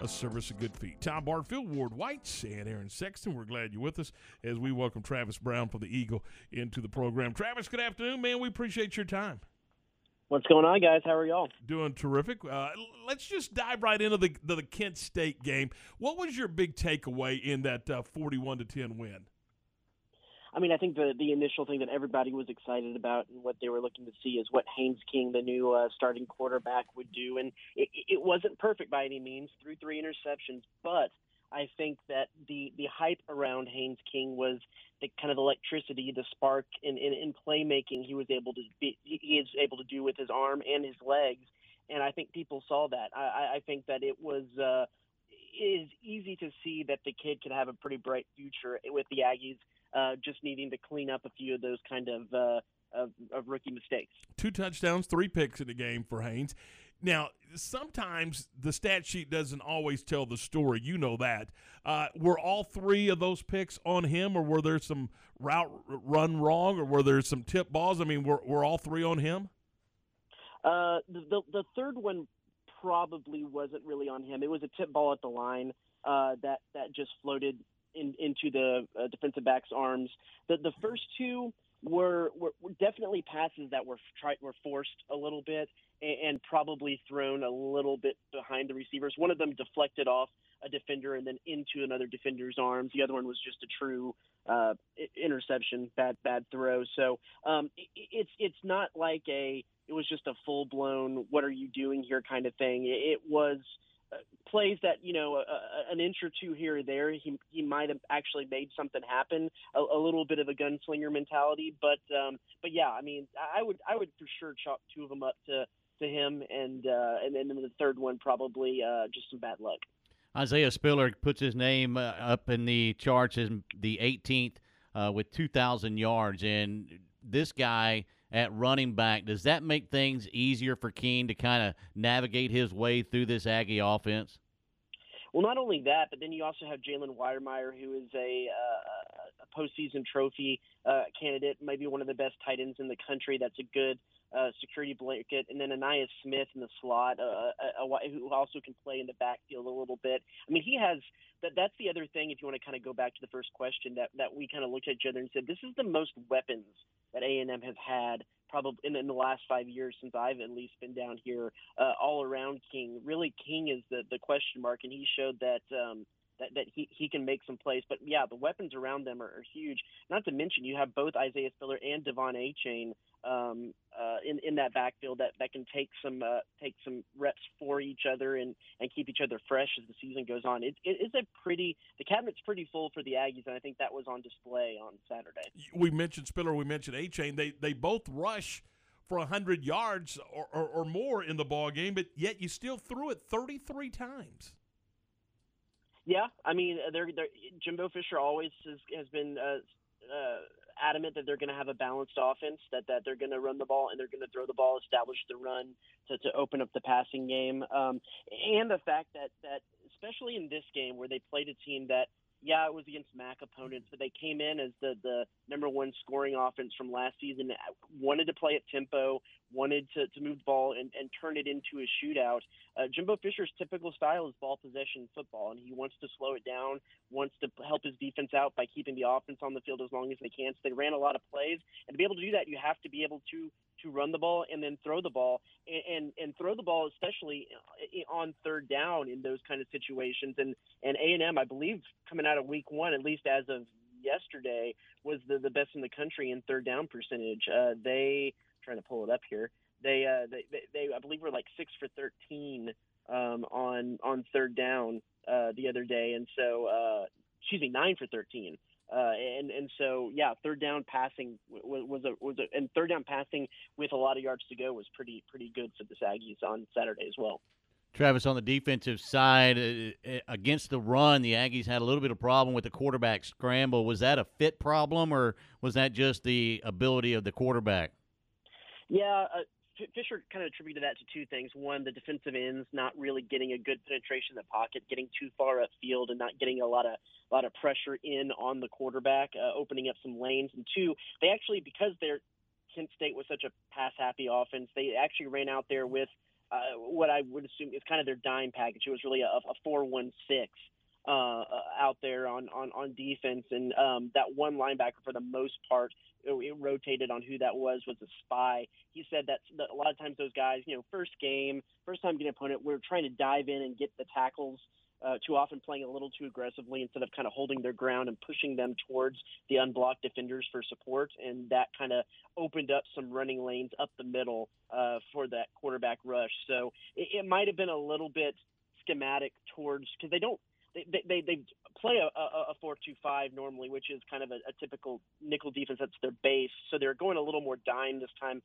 a service of good feet. Tom Barfield, Ward Whites, and Aaron Sexton. We're glad you're with us as we welcome Travis Brown for the Eagle into the program. Travis, good afternoon, man. We appreciate your time. What's going on, guys? How are y'all? Doing terrific. Uh, let's just dive right into the, the, the Kent State game. What was your big takeaway in that uh, forty-one to ten win? I mean, I think the the initial thing that everybody was excited about and what they were looking to see is what Haynes King, the new uh, starting quarterback, would do. And it, it wasn't perfect by any means, threw three interceptions, but I think that the the hype around Haynes King was the kind of electricity, the spark in, in, in playmaking he was able to be he is able to do with his arm and his legs, and I think people saw that. I, I think that it was. Uh, it is easy to see that the kid could have a pretty bright future with the Aggies uh, just needing to clean up a few of those kind of, uh, of, of rookie mistakes. Two touchdowns, three picks in the game for Haynes. Now, sometimes the stat sheet doesn't always tell the story. You know that. Uh, were all three of those picks on him, or were there some route run wrong, or were there some tip balls? I mean, were, were all three on him? Uh, the, the, the third one probably wasn't really on him. It was a tip ball at the line uh, that that just floated in, into the uh, defensive back's arms. The the first two were were, were definitely passes that were tried were forced a little bit and, and probably thrown a little bit behind the receivers. One of them deflected off a defender and then into another defender's arms. The other one was just a true uh, interception, bad bad throw. So um, it, it's it's not like a it was just a full blown what are you doing here kind of thing. It, it was plays that you know a, an inch or two here or there, he he might have actually made something happen. A, a little bit of a gunslinger mentality, but um, but yeah, I mean, I would I would for sure chalk two of them up to to him, and uh, and then the third one probably uh, just some bad luck. Isaiah Spiller puts his name uh, up in the charts as the 18th uh, with 2,000 yards, and this guy at running back. Does that make things easier for King to kind of navigate his way through this Aggie offense? Well, not only that, but then you also have Jalen Wydermyer, who is a, uh, a postseason trophy uh, candidate, maybe one of the best tight ends in the country. That's a good uh, security blanket, and then Ainias Smith in the slot, uh, a, a, a, who also can play in the backfield a little bit. I mean, he has that. That's the other thing. If you want to kind of go back to the first question, that that we kind of looked at each other and said, this is the most weapons that A and M has had probably in, in, the last five years since I've at least been down here, uh, all around King. Really, King is the the question mark, and he showed that. Um, that, that he, he can make some plays. But yeah, the weapons around them are, are huge. Not to mention you have both Isaiah Spiller and Devon Achane um, uh, in in that backfield that, that can take some uh, take some reps for each other and, and keep each other fresh as the season goes on. It, it is a pretty the cabinet's pretty full for the Aggies, and I think that was on display on Saturday. We mentioned Spiller, we mentioned Achane. They they both rush for 100 yards or, or, or, more in the ball game, but yet you still threw it 33 times. Yeah, I mean, they're, they're Jimbo Fisher always has, has been uh, uh, adamant that they're going to have a balanced offense, that that they're going to run the ball and they're going to throw the ball, establish the run to, to open up the passing game, um, and the fact that that especially in this game where they played a team that yeah, it was against MAC opponents, but they came in as the the number one scoring offense from last season. Wanted to play at tempo, wanted to, to move the ball and, and turn it into a shootout. Uh, Jimbo Fisher's typical style is ball possession football, and he wants to slow it down, wants to help his defense out by keeping the offense on the field as long as they can. So they ran a lot of plays, and to be able to do that, you have to be able to to run the ball and then throw the ball and, and and throw the ball especially on third down in those kind of situations. And and A&M I believe coming out of week 1 at least as of yesterday was the the best in the country in third down percentage. Uh they trying to pull it up here. They uh they, they, they I believe were like 6 for 13 um on on third down uh the other day. And so uh excuse me 9 for 13 uh, and and so yeah, third down passing was, was a was a and third down passing with a lot of yards to go was pretty pretty good for the Aggies on Saturday as well. Travis, on the defensive side, uh, uh, against the run, the Aggies had a little bit of problem with the quarterback scramble. Was that a fit problem, or was that just the ability of the quarterback? Yeah, uh, Fisher kind of attributed that to two things. One, the defensive ends not really getting a good penetration in the pocket, getting too far upfield, and not getting a lot of a lot of pressure in on the quarterback, uh, opening up some lanes. And two, they actually because they're Kent State was such a pass happy offense, they actually ran out there with uh, what I would assume is kind of their dime package. It was really a, a four-one-six uh, out there on, on, on defense, and um, that one linebacker for the most part, it, it rotated on who that was was a spy. He said that, a lot of times those guys, you know, first game, first time getting opponent, we're trying to dive in and get the tackles uh, too often playing a little too aggressively instead of kind of holding their ground and pushing them towards the unblocked defenders for support. And that kind of opened up some running lanes up the middle uh, for that quarterback rush. So it, it might have been a little bit schematic towards because they don't. They, they, they play a, a, 4-2-5 normally, which is kind of a, a typical nickel defense. That's their base. So they're going a little more dime this time.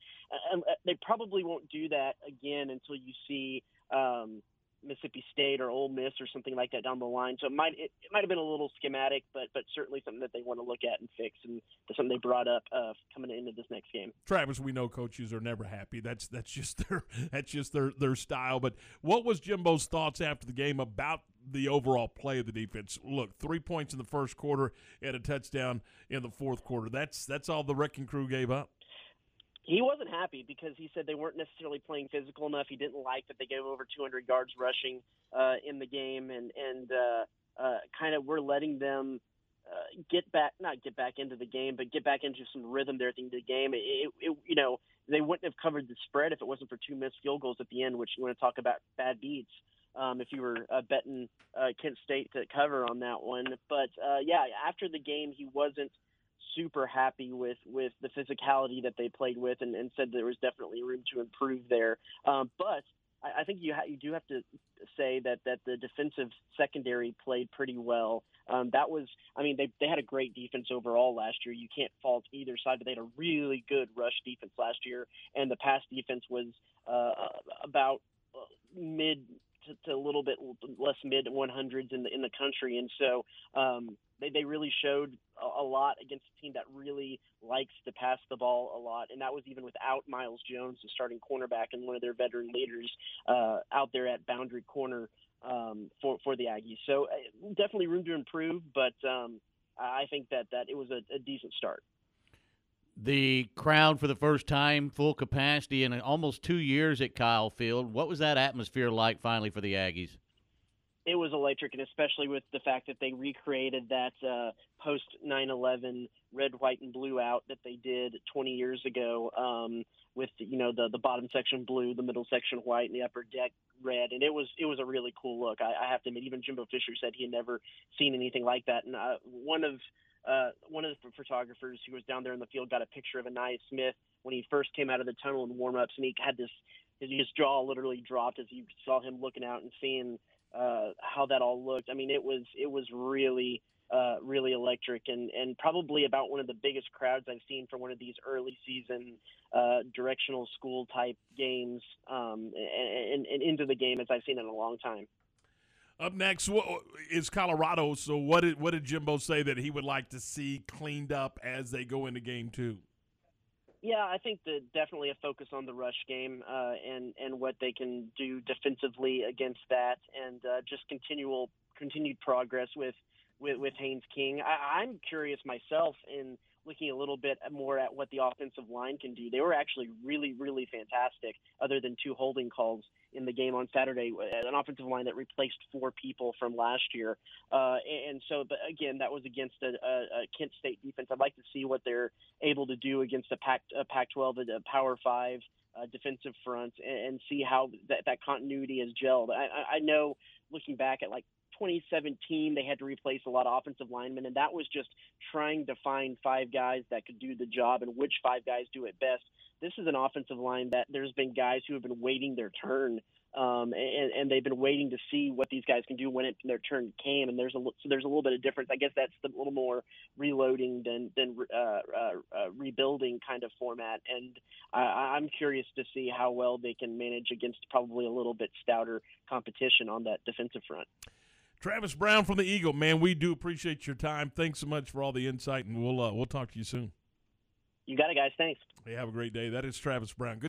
And they probably won't do that again until you see um, – Mississippi State or Ole Miss or something like that down the line. So it might it, it might have been a little schematic, but but certainly something that they want to look at and fix, and something they brought up uh, coming into this next game. Travis, we know coaches are never happy. That's that's just their that's just their their style. But what was Jimbo's thoughts after the game about the overall play of the defense? Look, three points in the first quarter and a touchdown in the fourth quarter. That's that's all the wrecking crew gave up he wasn't happy because he said they weren't necessarily playing physical enough. He didn't like that they gave over 200 yards rushing uh, in the game, and and uh, uh, kind of we're letting them uh, get back, not get back into the game, but get back into some rhythm there at the end of the game. It, it, it, you know, they wouldn't have covered the spread if it wasn't for two missed field goals at the end, which you want to talk about bad beats. Um, if you were uh, betting uh, Kent State to cover on that one, but uh, yeah, after the game, he wasn't super happy with with the physicality that they played with, and, and said there was definitely room to improve there. Um, but I, I think you ha- you do have to say that that the defensive secondary played pretty well. Um, that was, I mean, they they had a great defense overall last year. You can't fault either side, but they had a really good rush defense last year, and the pass defense was uh, about uh, mid to, to a little bit less mid 100s in the in the country, and so um, they they really showed a, lot against a team that really likes to pass the ball a lot, and that was even without Myles Jones, the starting cornerback and one of their veteran leaders uh, out there at boundary corner um, for for the Aggies. So uh, definitely room to improve, but um, I think that that it was a, a decent start the crowd for the first time, full capacity in almost two years at Kyle Field. What was that atmosphere like finally for the Aggies? It was electric, and especially with the fact that they recreated that uh, post 9/11 red, white, and blue out that they did 20 years ago, um, with you know the the bottom section blue, the middle section white, and the upper deck red, and it was it was a really cool look. I, I have to admit, even Jimbo Fisher said he had never seen anything like that, and uh, one of uh, one of the photographers who was down there in the field got a picture of Ainias Smith when he first came out of the tunnel in warm-ups, and he had this his jaw literally dropped as you saw him looking out and seeing uh, how that all looked. I mean, it was it was really uh, really electric and and probably about one of the biggest crowds I've seen for one of these early season uh, directional school type games um, and, and, into the game as I've seen in a long time. Up next is Colorado. So what did what did Jimbo say that he would like to see cleaned up as they go into game two? Yeah, I think that definitely a focus on the rush game uh, and and what they can do defensively against that, and uh, just continual continued progress with with, with Haynes King. I, I'm curious myself in looking a little bit more at what the offensive line can do. They were actually really, really fantastic, other than two holding calls in the game on Saturday. An offensive line that replaced four people from last year. Uh, and so, but again, that was against a, a, a Kent State defense. I'd like to see what they're able to do against a Pac, a Pac-12, a Power Five. Uh, defensive front and, and see how that, that continuity has gelled. I, I know looking back at like 2017, they had to replace a lot of offensive linemen, and that was just trying to find five guys that could do the job and which five guys do it best. This is an offensive line that there's been guys who have been waiting their turn, um, and, and they've been waiting to see what these guys can do when it, their turn came. And there's a so there's a little bit of difference. I guess that's the little more reloading than than uh, uh, uh, rebuilding kind of format. And I, I'm curious to see how well they can manage against probably a little bit stouter competition on that defensive front. Travis Brown from the Eagle, man, we do appreciate your time. Thanks so much for all the insight, and we'll uh, we'll talk to you soon. You got it, guys. Thanks. Hey, have a great day. That is Travis Brown. Good